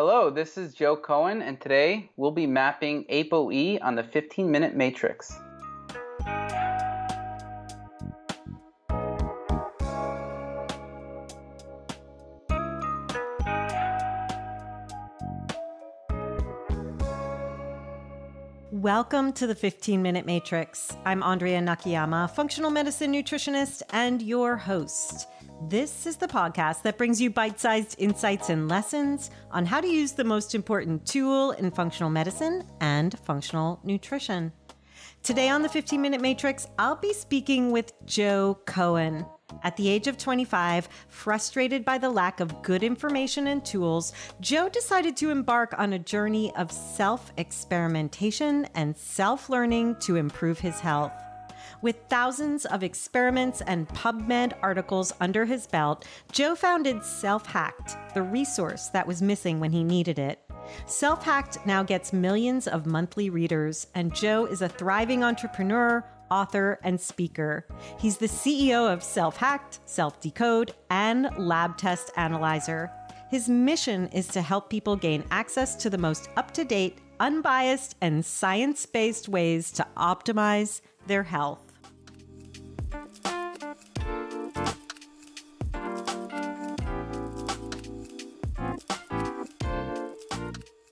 Hello, this is Joe Cohen, and today we'll be mapping ApoE on the 15 minute matrix. Welcome to the 15 Minute Matrix. I'm Andrea Nakayama, functional medicine nutritionist and your host. This is the podcast that brings you bite sized insights and lessons on how to use the most important tool in functional medicine and functional nutrition. Today on the 15 Minute Matrix, I'll be speaking with Joe Cohen. At the age of 25, frustrated by the lack of good information and tools, Joe decided to embark on a journey of self experimentation and self learning to improve his health. With thousands of experiments and PubMed articles under his belt, Joe founded SelfHacked, the resource that was missing when he needed it. SelfHacked now gets millions of monthly readers, and Joe is a thriving entrepreneur, author, and speaker. He's the CEO of SelfHacked, Self Decode, and Lab Test Analyzer. His mission is to help people gain access to the most up to date, unbiased, and science based ways to optimize their health.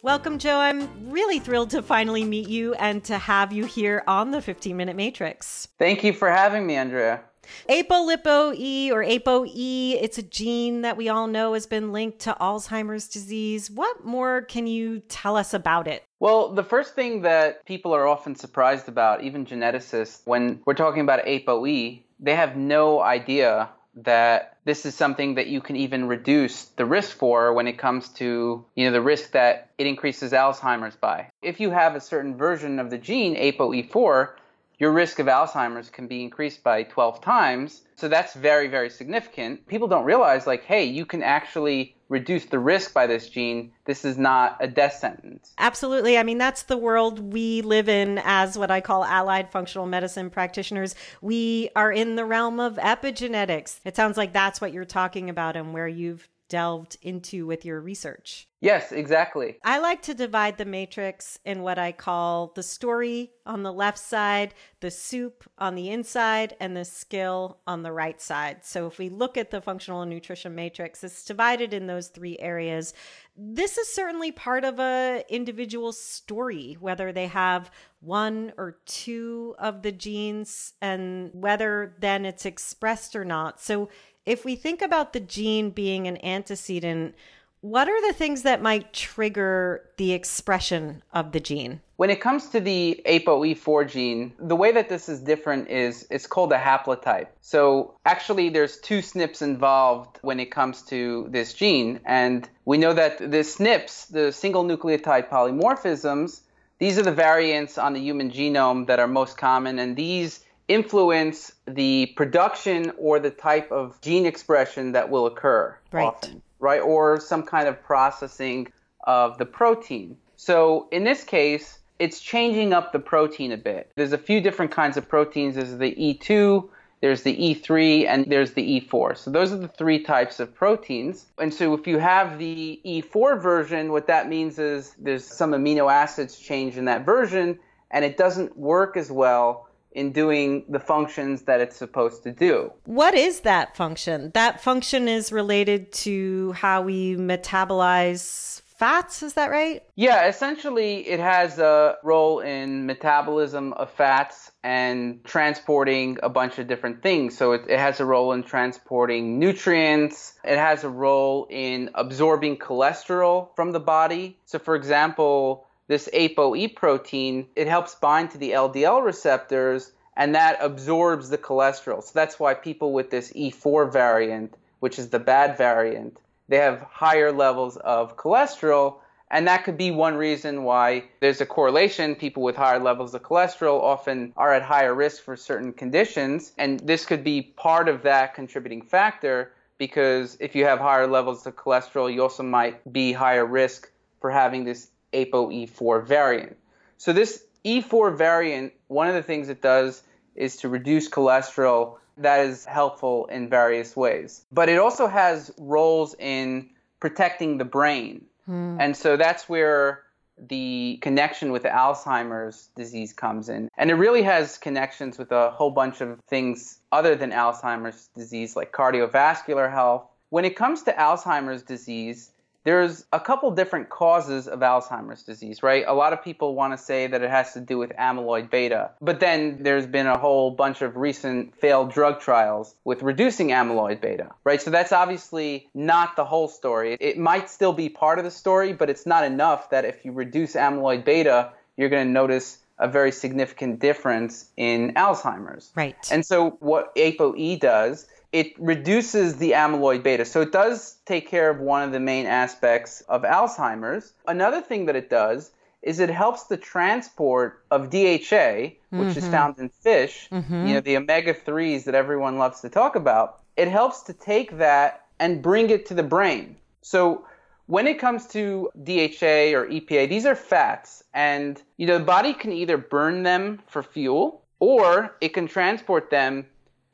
Welcome, Joe. I'm really thrilled to finally meet you and to have you here on the 15 Minute Matrix. Thank you for having me, Andrea. ApoLipoE or ApoE, it's a gene that we all know has been linked to Alzheimer's disease. What more can you tell us about it? Well, the first thing that people are often surprised about, even geneticists, when we're talking about ApoE, they have no idea that this is something that you can even reduce the risk for when it comes to you know the risk that it increases Alzheimer's by. If you have a certain version of the gene ApoE4, your risk of Alzheimer's can be increased by 12 times. So that's very very significant. People don't realize like hey, you can actually reduce the risk by this gene, this is not a death sentence. Absolutely. I mean, that's the world we live in as what I call allied functional medicine practitioners. We are in the realm of epigenetics. It sounds like that's what you're talking about and where you've delved into with your research. Yes, exactly. I like to divide the matrix in what I call the story on the left side, the soup on the inside, and the skill on the right side. So if we look at the functional nutrition matrix, it's divided in those three areas. This is certainly part of a individual story, whether they have one or two of the genes and whether then it's expressed or not. So if we think about the gene being an antecedent, what are the things that might trigger the expression of the gene? When it comes to the ApoE4 gene, the way that this is different is it's called a haplotype. So actually there's two SNPs involved when it comes to this gene and we know that the SNPs, the single nucleotide polymorphisms, these are the variants on the human genome that are most common and these influence the production or the type of gene expression that will occur right. often, right? Or some kind of processing of the protein. So in this case, it's changing up the protein a bit. There's a few different kinds of proteins. There's the E2, there's the E3, and there's the E4. So those are the three types of proteins. And so if you have the E4 version, what that means is there's some amino acids change in that version, and it doesn't work as well in doing the functions that it's supposed to do. What is that function? That function is related to how we metabolize fats, is that right? Yeah, essentially, it has a role in metabolism of fats and transporting a bunch of different things. So it, it, has a role in transporting nutrients, it has a role in absorbing cholesterol from the body. So, for example, this ApoE protein, it helps bind to the LDL receptors and that absorbs the cholesterol. So that's why people with this E4 variant, which is the bad variant, they have higher levels of cholesterol. And that could be one reason why there's a correlation. People with higher levels of cholesterol often are at higher risk for certain conditions. And this could be part of that contributing factor because if you have higher levels of cholesterol, you also might be higher risk for having this ApoE4 variant. So this E4 variant, one of the things it does is to reduce cholesterol. That is helpful in various ways. But it also has roles in protecting the brain. Hmm. And so that's where the connection with Alzheimer's disease comes in. And it really has connections with a whole bunch of things other than Alzheimer's disease, like cardiovascular health. When it comes to Alzheimer's disease, there's a couple different causes of Alzheimer's disease, right? A lot of people want to say that it has to do with amyloid beta, but then there's been a whole bunch of recent failed drug trials with reducing amyloid beta, right? So that's obviously not the whole story. It might still be part of the story, but it's not enough that if you reduce amyloid beta, you're going to notice a very significant difference in Alzheimer's. Right. And so what ApoE does it reduces the amyloid beta. So it does take care of one of the main aspects of Alzheimer's. Another thing that it does is it helps the transport of DHA, which mm-hmm. is found in fish, mm-hmm. you know, the omega 3s that everyone loves to talk about. It helps to take that and bring it to the brain. So when it comes to DHA or EPA, these are fats and you know the body can either burn them for fuel or it can transport them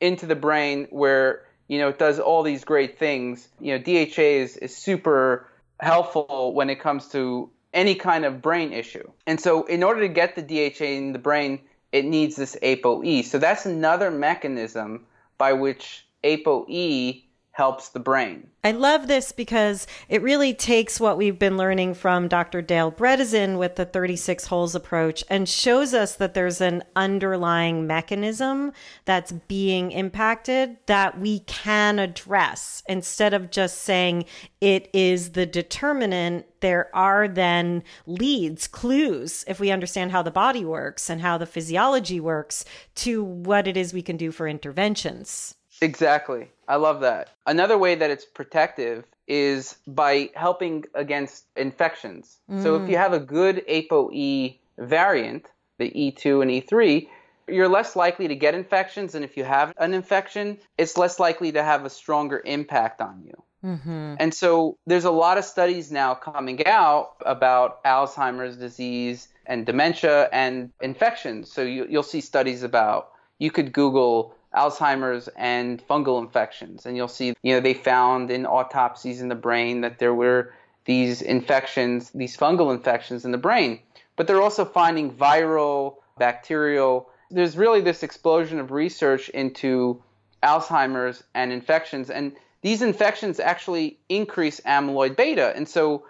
into the brain where you know it does all these great things. You know, DHA is, is super helpful when it comes to any kind of brain issue. And so in order to get the DHA in the brain, it needs this ApoE. So that's another mechanism by which ApoE helps the brain. I love this because it really takes what we've been learning from Dr. Dale Bredesen with the 36 holes approach and shows us that there's an underlying mechanism that's being impacted that we can address instead of just saying it is the determinant. There are then leads, clues, if we understand how the body works and how the physiology works, to what it is we can do for interventions. Exactly. I love that. Another way that it's protective is by helping against infections. Mm. So if you mm. have a good ApoE variant, the E2 and E3, you're less likely to get infections. And if you have an infection, it's less likely to have a stronger impact on you. Mm-hmm. And so there's a lot of studies now coming out about Alzheimer's disease and dementia and infections. So you, you'll see studies about, you could Google Alzheimer's and fungal infections. And you'll see, you know, they found in autopsies in the brain that there were these infections, these fungal infections in the brain. But they're also finding viral, bacterial. There's really this explosion of research into Alzheimer's and infections. And these infections actually increase amyloid beta. And so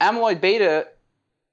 amyloid beta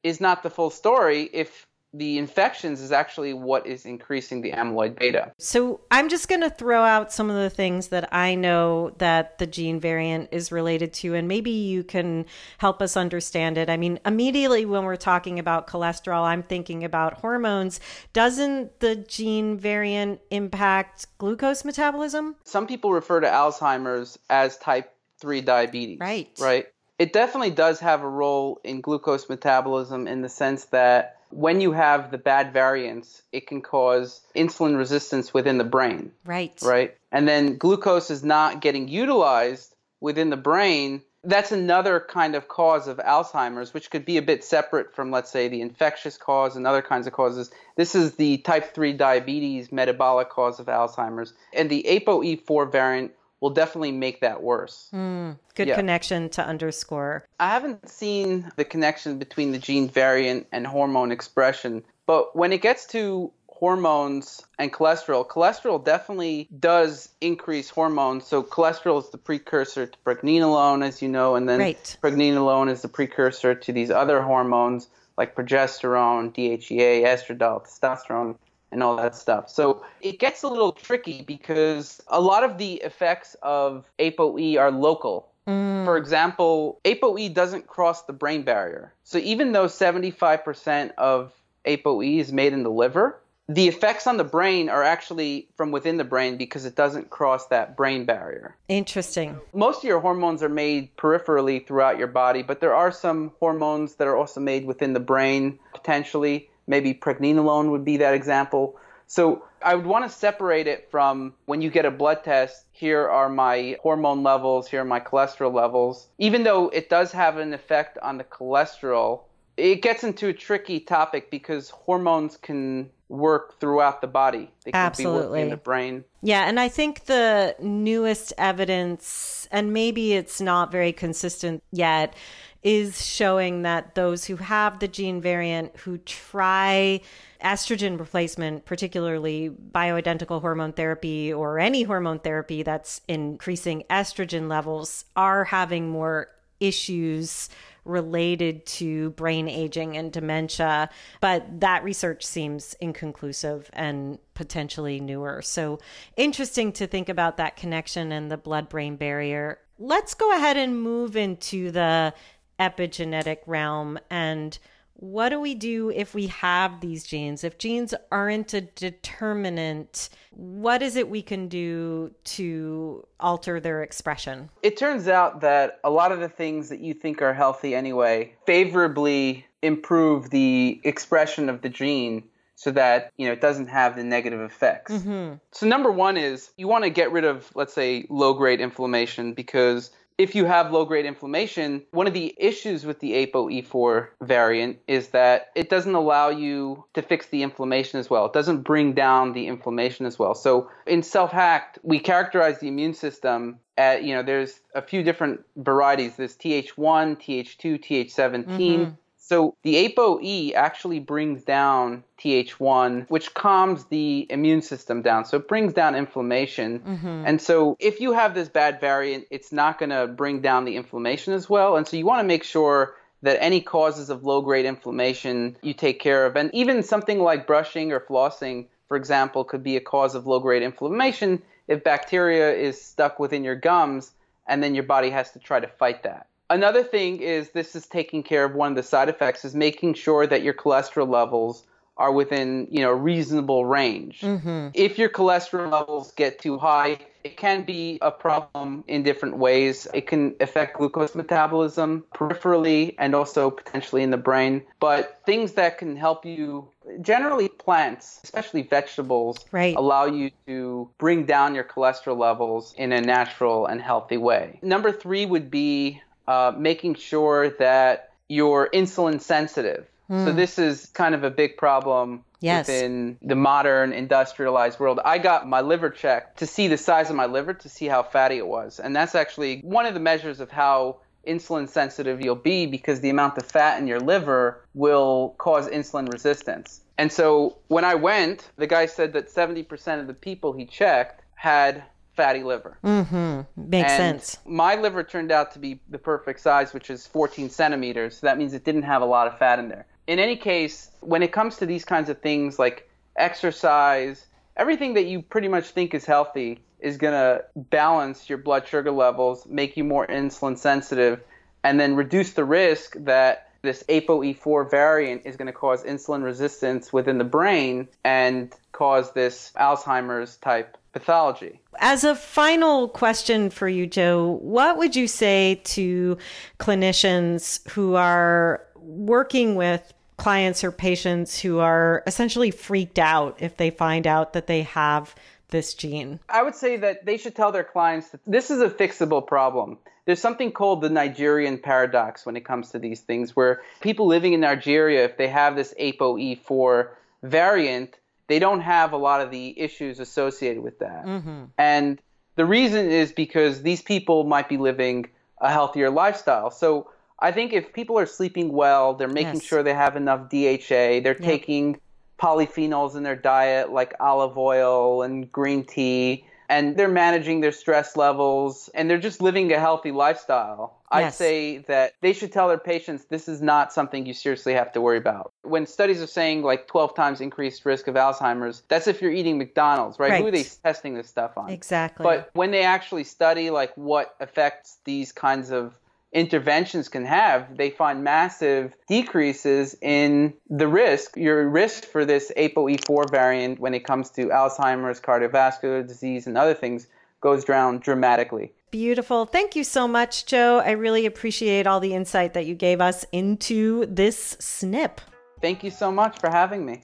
is not the full story if the infections is actually what is increasing the amyloid beta. So I'm just going to throw out some of the things that I know that the gene variant is related to, and maybe you can help us understand it. I mean, immediately when we're talking about cholesterol, I'm thinking about hormones. Doesn't the gene variant impact glucose metabolism? Some people refer to Alzheimer's as type 3 diabetes. Right. Right. It definitely does have a role in glucose metabolism in the sense that when you have the bad variants, it can cause insulin resistance within the brain. Right. Right. And then glucose is not getting utilized within the brain. That's another kind of cause of Alzheimer's, which could be a bit separate from, let's say, the infectious cause and other kinds of causes. This is the type 3 diabetes metabolic cause of Alzheimer's. And the ApoE4 variant will definitely make that worse. Mm, good yeah. connection to underscore. I haven't seen the connection between the gene variant and hormone expression, but when it gets to hormones and cholesterol, cholesterol definitely does increase hormones. So cholesterol is the precursor to pregnenolone, as you know, and then right. pregnenolone is the precursor to these other hormones like progesterone, DHEA, estradiol, testosterone and all that stuff. So it gets a little tricky because a lot of the effects of ApoE are local. Mm. For example, ApoE doesn't cross the brain barrier. So even though 75% of ApoE is made in the liver, the effects on the brain are actually from within the brain because it doesn't cross that brain barrier. Interesting. Most of your hormones are made peripherally throughout your body, but there are some hormones that are also made within the brain potentially. Maybe pregnenolone would be that example. So I would want to separate it from when you get a blood test, here are my hormone levels, here are my cholesterol levels. Even though it does have an effect on the cholesterol, it gets into a tricky topic because hormones can work throughout the body. They can Absolutely. be in the brain. Yeah, and I think the newest evidence, and maybe it's not very consistent yet, is showing that those who have the gene variant who try estrogen replacement, particularly bioidentical hormone therapy or any hormone therapy that's increasing estrogen levels, are having more issues related to brain aging and dementia. But that research seems inconclusive and potentially newer. So interesting to think about that connection and the blood brain barrier. Let's go ahead and move into the epigenetic realm and what do we do if we have these genes? If genes aren't a determinant, what is it we can do to alter their expression? It turns out that a lot of the things that you think are healthy anyway favorably improve the expression of the gene so that you know it doesn't have the negative effects. Mm-hmm. So number one is you want to get rid of let's say low grade inflammation because if you have low grade inflammation, one of the issues with the ApoE4 variant is that it doesn't allow you to fix the inflammation as well. It doesn't bring down the inflammation as well. So in SelfHacked, we characterize the immune system at, you know, there's a few different varieties. There's Th1, Th2, Th17. Mm-hmm. So the ApoE actually brings down Th1, which calms the immune system down. So it brings down inflammation. Mm-hmm. And so if you have this bad variant, it's not going to bring down the inflammation as well. And so you want to make sure that any causes of low grade inflammation you take care of. And even something like brushing or flossing, for example, could be a cause of low grade inflammation if bacteria is stuck within your gums and then your body has to try to fight that. Another thing is this is taking care of one of the side effects is making sure that your cholesterol levels are within you know reasonable range. Mm-hmm. If your cholesterol levels get too high, it can be a problem in different ways. It can affect glucose metabolism peripherally and also potentially in the brain. But things that can help you generally plants, especially vegetables, right. allow you to bring down your cholesterol levels in a natural and healthy way. Number 3 would be uh, making sure that you're insulin sensitive. Mm. So hmm. this is kind of a big problem yes. within the modern industrialized world. I got my liver checked to see the size of my liver to see how fatty it was, and that's actually one of the measures of how insulin sensitive you'll be because the amount of fat in your liver will cause insulin resistance. And so when I went, the guy said that 70% of the people he checked had fatty liver. Mm-hmm. Makes and sense. My liver turned out to be the perfect size, which is 14 centimeters. So that means it didn't have a lot of fat in there. In any case, when it comes to these kinds of things like exercise, everything that you pretty much think is healthy is going to balance your blood sugar levels, make you more insulin sensitive, and then reduce the risk that this ApoE4 variant is going to cause insulin resistance within the brain and cause this Alzheimer's type pathology. As a final question for you, Joe, what would you say to clinicians who are working with clients or patients who are essentially freaked out if they find out that they have this gene? I would say that they should tell their clients that this is a fixable problem. There's something called the Nigerian paradox when it comes to these things, where people living in Nigeria, if they have this ApoE4 variant, they don't have a lot of the issues associated with that. Mm-hmm. And the reason is because these people might be living a healthier lifestyle. So I think if people are sleeping well, they're making yes. sure they have enough DHA, they're taking polyphenols in their diet like olive oil and green tea, and they're managing their stress levels and they're just living a healthy lifestyle. Yes. I'd say that they should tell their patients this is not something you seriously have to worry about. When studies are saying like 12 times increased risk of Alzheimer's, that's if you're eating McDonald's, right? right. Who are they testing this stuff on? Exactly. But when they actually study like what affects these kinds of interventions can have, they find massive decreases in the risk, your risk for this ApoE4 variant when it comes to Alzheimer's, cardiovascular disease, and other things goes down dramatically. Beautiful. Thank you so much, Joe. I really appreciate all the insight that you gave us into this SNP. Thank you so much for having me.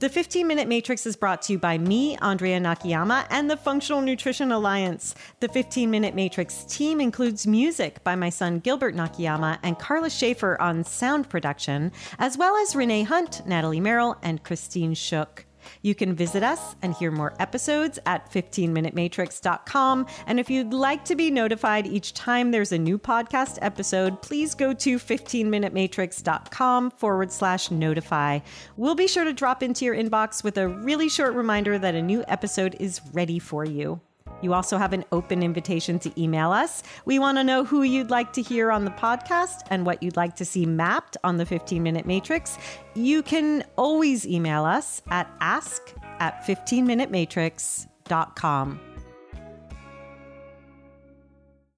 The 15 Minute Matrix is brought to you by me, Andrea Nakayama, and the Functional Nutrition Alliance. The 15 Minute Matrix team includes music by my son Gilbert Nakayama and Carla Schaefer on sound production, as well as Renee Hunt, Natalie Merrill, and Christine Shook. You can visit us and hear more episodes at 15minutematrix.com. And if you'd like to be notified each time there's a new podcast episode, please go to 15minutematrix.com forward slash notify. We'll be sure to drop into your inbox with a really short reminder that a new episode is ready for you. You also have an open invitation to email us. We want to know who you'd like to hear on the podcast and what you'd like to see mapped on the 15 minute matrix. You can always email us at ask at 15minutematrix.com.